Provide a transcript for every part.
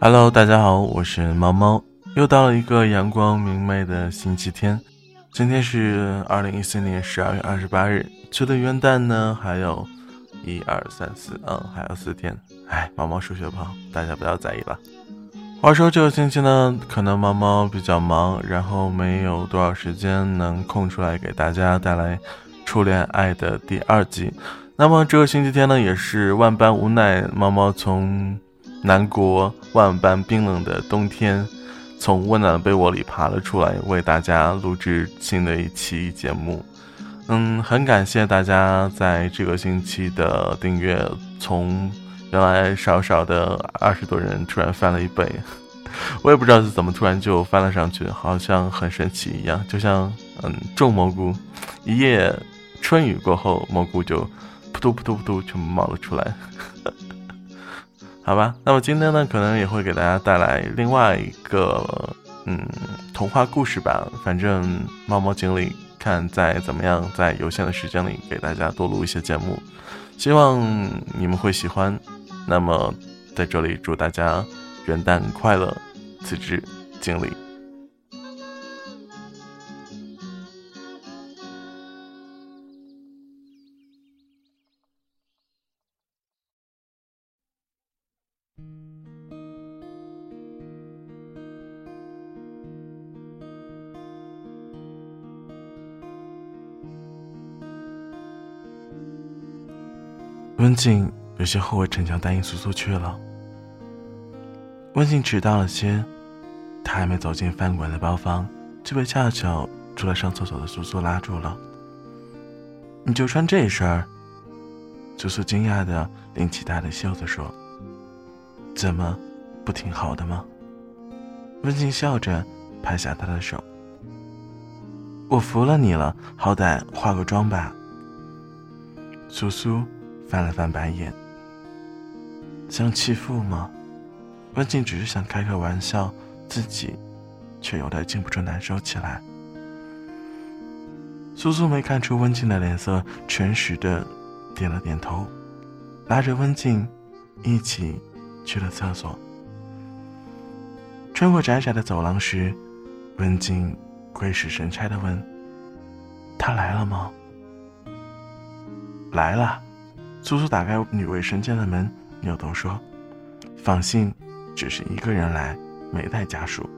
Hello，大家好，我是猫猫，又到了一个阳光明媚的星期天。今天是二零一四年十二月二十八日，距离元旦呢还有一二三四，嗯，还有四天。哎，猫猫数学不好，大家不要在意了。话说这个星期呢，可能猫猫比较忙，然后没有多少时间能空出来给大家带来《初恋爱》的第二季。那么这个星期天呢，也是万般无奈，猫猫从。南国万般冰冷的冬天，从温暖的被窝里爬了出来，为大家录制新的一期节目。嗯，很感谢大家在这个星期的订阅，从原来少少的二十多人，突然翻了一倍。我也不知道是怎么突然就翻了上去，好像很神奇一样，就像嗯种蘑菇，一夜春雨过后，蘑菇就扑突扑突扑突全部冒了出来。好吧，那么今天呢，可能也会给大家带来另外一个嗯童话故事吧。反正猫猫经理看在怎么样，在有限的时间里给大家多录一些节目，希望你们会喜欢。那么在这里祝大家元旦快乐，此致敬礼。温静有些后悔逞强答应苏苏去了。温静迟到了些，他还没走进饭馆的包房，就被恰巧出来上厕所的苏苏拉住了。你就穿这身儿？苏苏惊讶的拎起他的袖子说：“怎么，不挺好的吗？”温静笑着拍下他的手：“我服了你了，好歹化个妆吧。”苏苏。翻了翻白眼，像弃妇吗？温静只是想开个玩笑，自己却有点禁不住难受起来。苏苏没看出温静的脸色，诚实的点了点头，拉着温静一起去了厕所。穿过窄窄的走廊时，温静鬼使神差的问：“他来了吗？”“来了。”苏苏打开女卫生间的门，扭头说：“放心，只是一个人来，没带家属。”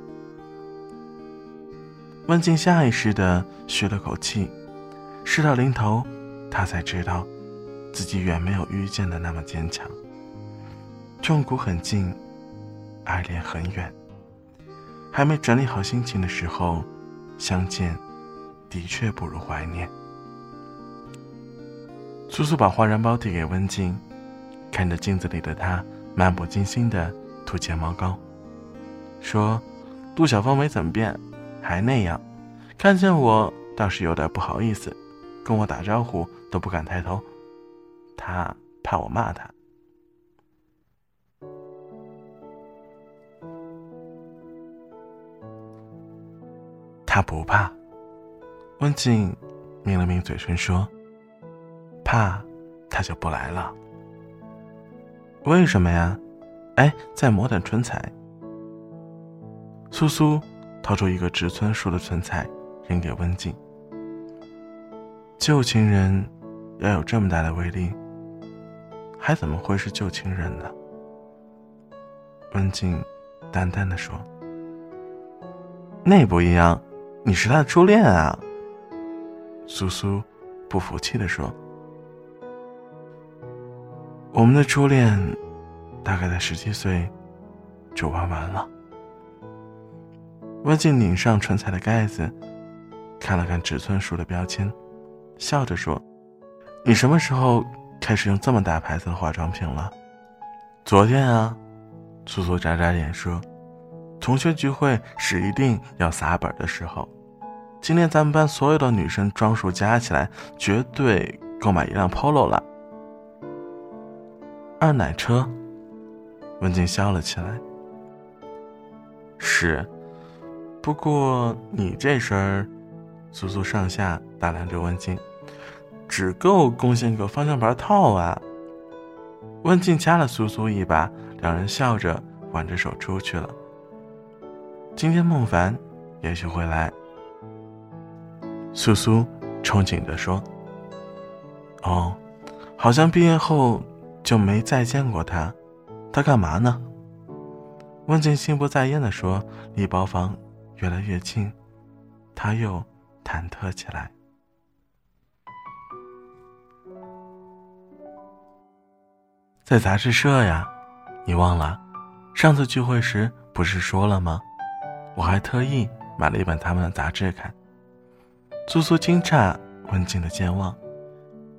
温静下意识的吁了口气，事到临头，她才知道，自己远没有遇见的那么坚强。痛苦很近，爱恋很远。还没整理好心情的时候，相见，的确不如怀念。苏苏把化妆包递给温静，看着镜子里的她，漫不经心的涂睫毛膏，说：“杜小芳没怎么变，还那样。看见我倒是有点不好意思，跟我打招呼都不敢抬头。他怕我骂他。他不怕。”温静抿了抿嘴唇说。怕，他就不来了。为什么呀？哎，再抹点唇彩。苏苏掏出一个植村树的唇彩，扔给温静。旧情人要有这么大的威力，还怎么会是旧情人呢？温静淡淡的说：“那不一样，你是他的初恋啊。”苏苏不服气的说。我们的初恋，大概在十七岁就玩完了。温静拧上唇彩的盖子，看了看尺寸数的标签，笑着说：“你什么时候开始用这么大牌子的化妆品了？”昨天啊，苏苏眨眨眼说：“同学聚会是一定要撒本的时候。今天咱们班所有的女生装束加起来，绝对够买一辆 Polo 了。”二奶车，文静笑了起来。是，不过你这身儿，苏苏上下打量着文静，只够贡献个方向盘套啊。文静掐了苏苏一把，两人笑着挽着手出去了。今天孟凡也许会来。苏苏憧憬地说：“哦，好像毕业后就没再见过他，他干嘛呢？”文静心不在焉地说：“离包房越来越近，他又忐忑起来。”在杂志社呀，你忘了？上次聚会时不是说了吗？我还特意买了一本他们的杂志看。苏苏惊诧文静的健忘，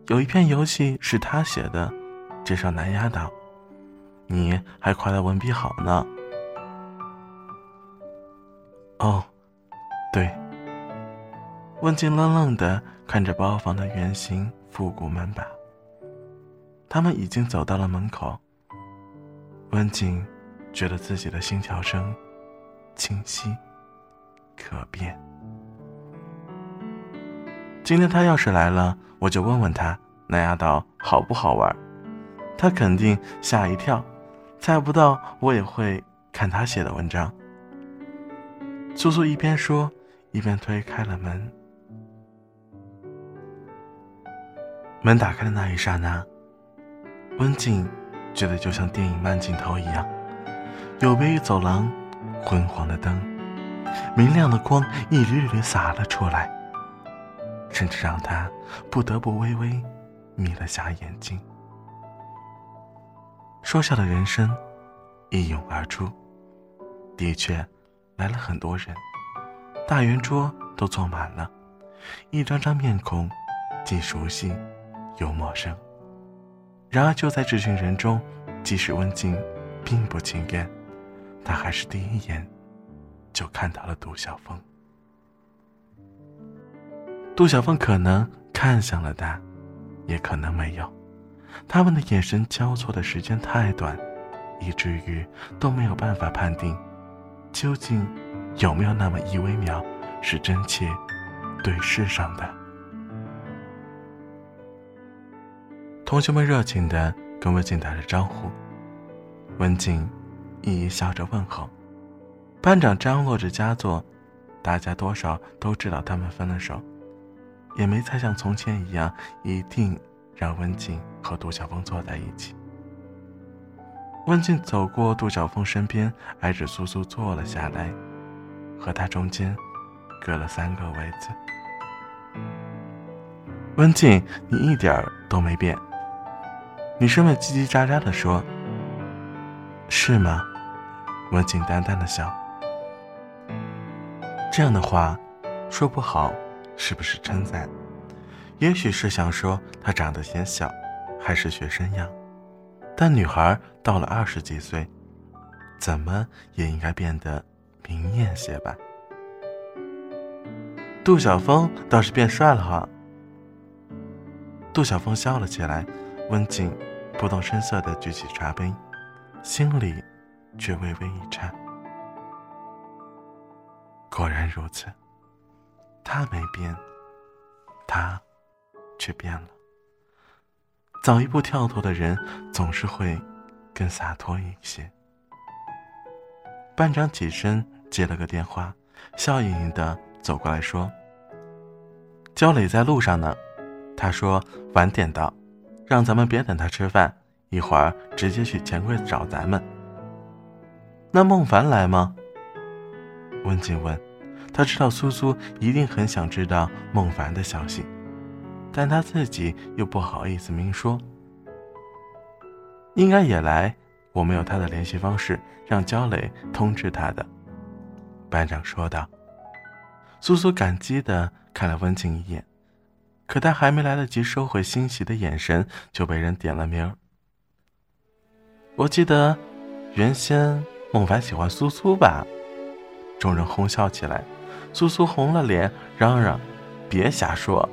有一篇游戏是他写的，介绍南丫岛，你还夸他文笔好呢。哦，对。文静愣愣的看着包房的圆形复古门把。他们已经走到了门口。温景觉得自己的心跳声清晰可辨。今天他要是来了，我就问问他南丫岛好不好玩，他肯定吓一跳，猜不到我也会看他写的文章。苏苏一边说，一边推开了门。门打开的那一刹那。温静觉得就像电影慢镜头一样，有别于走廊昏黄的灯，明亮的光一缕缕洒了出来，甚至让他不得不微微眯了下眼睛。说笑的人声一涌而出，的确来了很多人，大圆桌都坐满了，一张张面孔既熟悉又陌生。然而，就在这群人中，即使温静并不惊艳，他还是第一眼就看到了杜小凤。杜小凤可能看向了他，也可能没有。他们的眼神交错的时间太短，以至于都没有办法判定，究竟有没有那么一微秒是真切对视上的。同学们热情的跟文静打着招呼，文静一一笑着问候。班长张罗着佳作，大家多少都知道他们分了手，也没再像从前一样一定让温静和杜晓峰坐在一起。温静走过杜晓峰身边，挨着苏苏坐了下来，和他中间隔了三个位子。温静，你一点儿都没变。女生们叽叽喳喳的说：“是吗？”文静淡淡的笑。这样的话，说不好是不是称赞？也许是想说她长得显小，还是学生样。但女孩到了二十几岁，怎么也应该变得明艳些吧？杜晓峰倒是变帅了哈。杜晓峰笑了起来。温静不动声色地举起茶杯，心里却微微一颤。果然如此，他没变，他却变了。早一步跳脱的人，总是会更洒脱一些。班长起身接了个电话，笑盈盈的走过来说：“焦磊在路上呢，他说晚点到。”让咱们别等他吃饭，一会儿直接去钱柜找咱们。那孟凡来吗？温静问。他知道苏苏一定很想知道孟凡的消息，但他自己又不好意思明说。应该也来，我没有他的联系方式，让焦磊通知他的。班长说道。苏苏感激的看了温静一眼。可他还没来得及收回欣喜的眼神，就被人点了名。我记得，原先孟凡喜欢苏苏吧？众人哄笑起来。苏苏红了脸，嚷嚷：“别瞎说！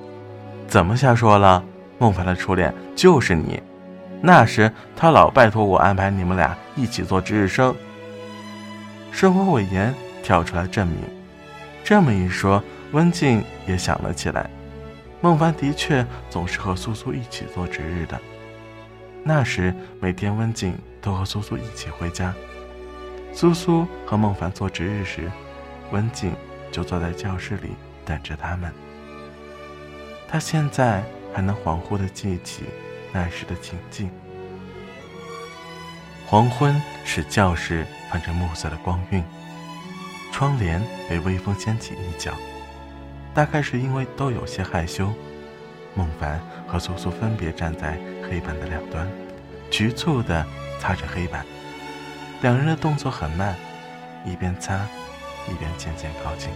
怎么瞎说了？孟凡的初恋就是你！”那时他老拜托我安排你们俩一起做值日生。生活委员跳出来证明。这么一说，温静也想了起来。孟凡的确总是和苏苏一起做值日的。那时每天温静都和苏苏一起回家。苏苏和孟凡做值日时，温静就坐在教室里等着他们。他现在还能恍惚地记起那时的情境。黄昏使教室泛着暮色的光晕，窗帘被微风掀起一角。大概是因为都有些害羞，孟凡和苏苏分别站在黑板的两端，局促地擦着黑板。两人的动作很慢，一边擦，一边渐渐靠近。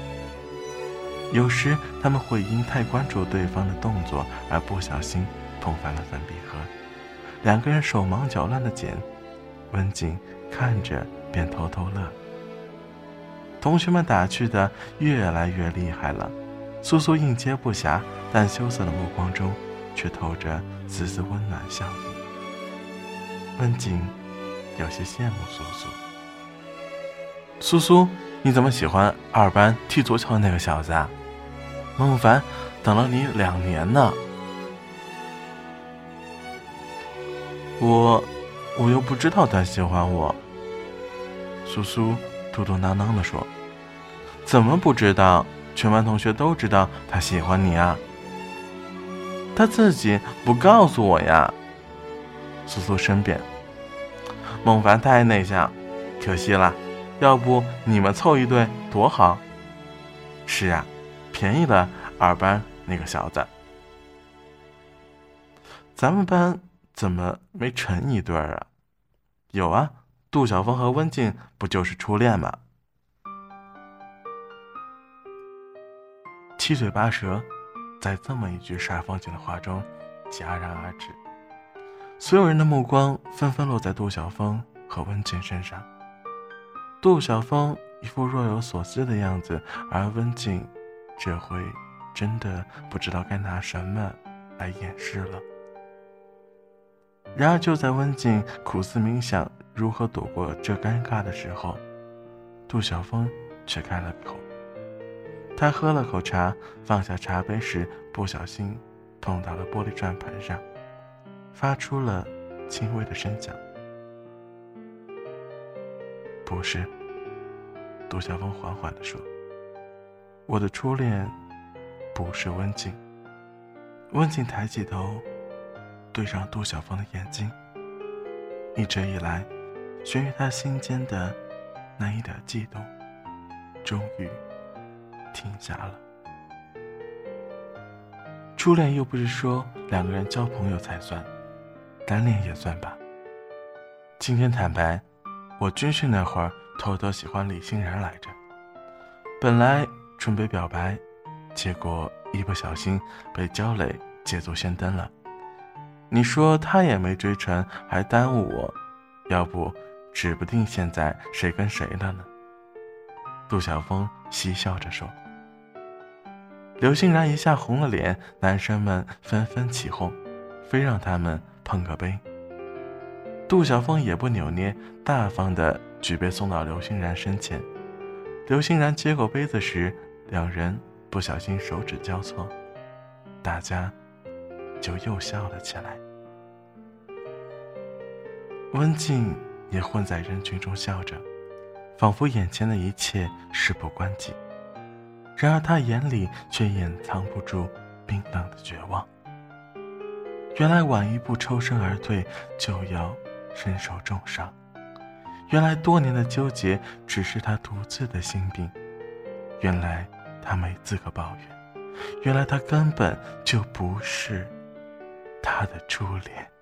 有时他们会因太关注对方的动作而不小心碰翻了粉笔盒，两个人手忙脚乱地捡。温景看着便偷偷乐。同学们打趣的越来越厉害了，苏苏应接不暇，但羞涩的目光中却透着丝丝温暖笑意。温景。有些羡慕苏苏。苏苏，你怎么喜欢二班踢足球的那个小子啊？孟凡等了你两年呢。我，我又不知道他喜欢我。苏苏嘟嘟囔囔的说：“怎么不知道？全班同学都知道他喜欢你啊。他自己不告诉我呀。”苏苏申辩。孟凡太内向，可惜了。要不你们凑一对多好？是啊，便宜了二班那个小子。咱们班怎么没成一对儿啊？有啊，杜小峰和温静不就是初恋吗？七嘴八舌，在这么一句煞风景的话中戛然而止。所有人的目光纷纷落在杜晓峰和温静身上。杜晓峰一副若有所思的样子，而温静这回真的不知道该拿什么来掩饰了。然而，就在温静苦思冥想如何躲过这尴尬的时候，杜晓峰却开了口。他喝了口茶，放下茶杯时不小心碰到了玻璃转盘上。发出了轻微的声响。不是，杜晓峰缓缓地说：“我的初恋不是温静。”温静抬起头，对上杜晓峰的眼睛。一直以来，悬于他心间的那一点悸动，终于停下了。初恋又不是说两个人交朋友才算。单恋也算吧。今天坦白，我军训那会儿偷偷喜欢李欣然来着。本来准备表白，结果一不小心被焦磊捷足先登了。你说他也没追成，还耽误我，要不指不定现在谁跟谁了呢。杜晓峰嬉笑着说。刘欣然一下红了脸，男生们纷纷起哄，非让他们。碰个杯，杜晓峰也不扭捏，大方的举杯送到刘欣然身前。刘欣然接过杯子时，两人不小心手指交错，大家就又笑了起来。温静也混在人群中笑着，仿佛眼前的一切事不关己。然而他眼里却掩藏不住冰冷的绝望。原来晚一步抽身而退，就要身受重伤。原来多年的纠结只是他独自的心病。原来他没资格抱怨。原来他根本就不是他的初恋。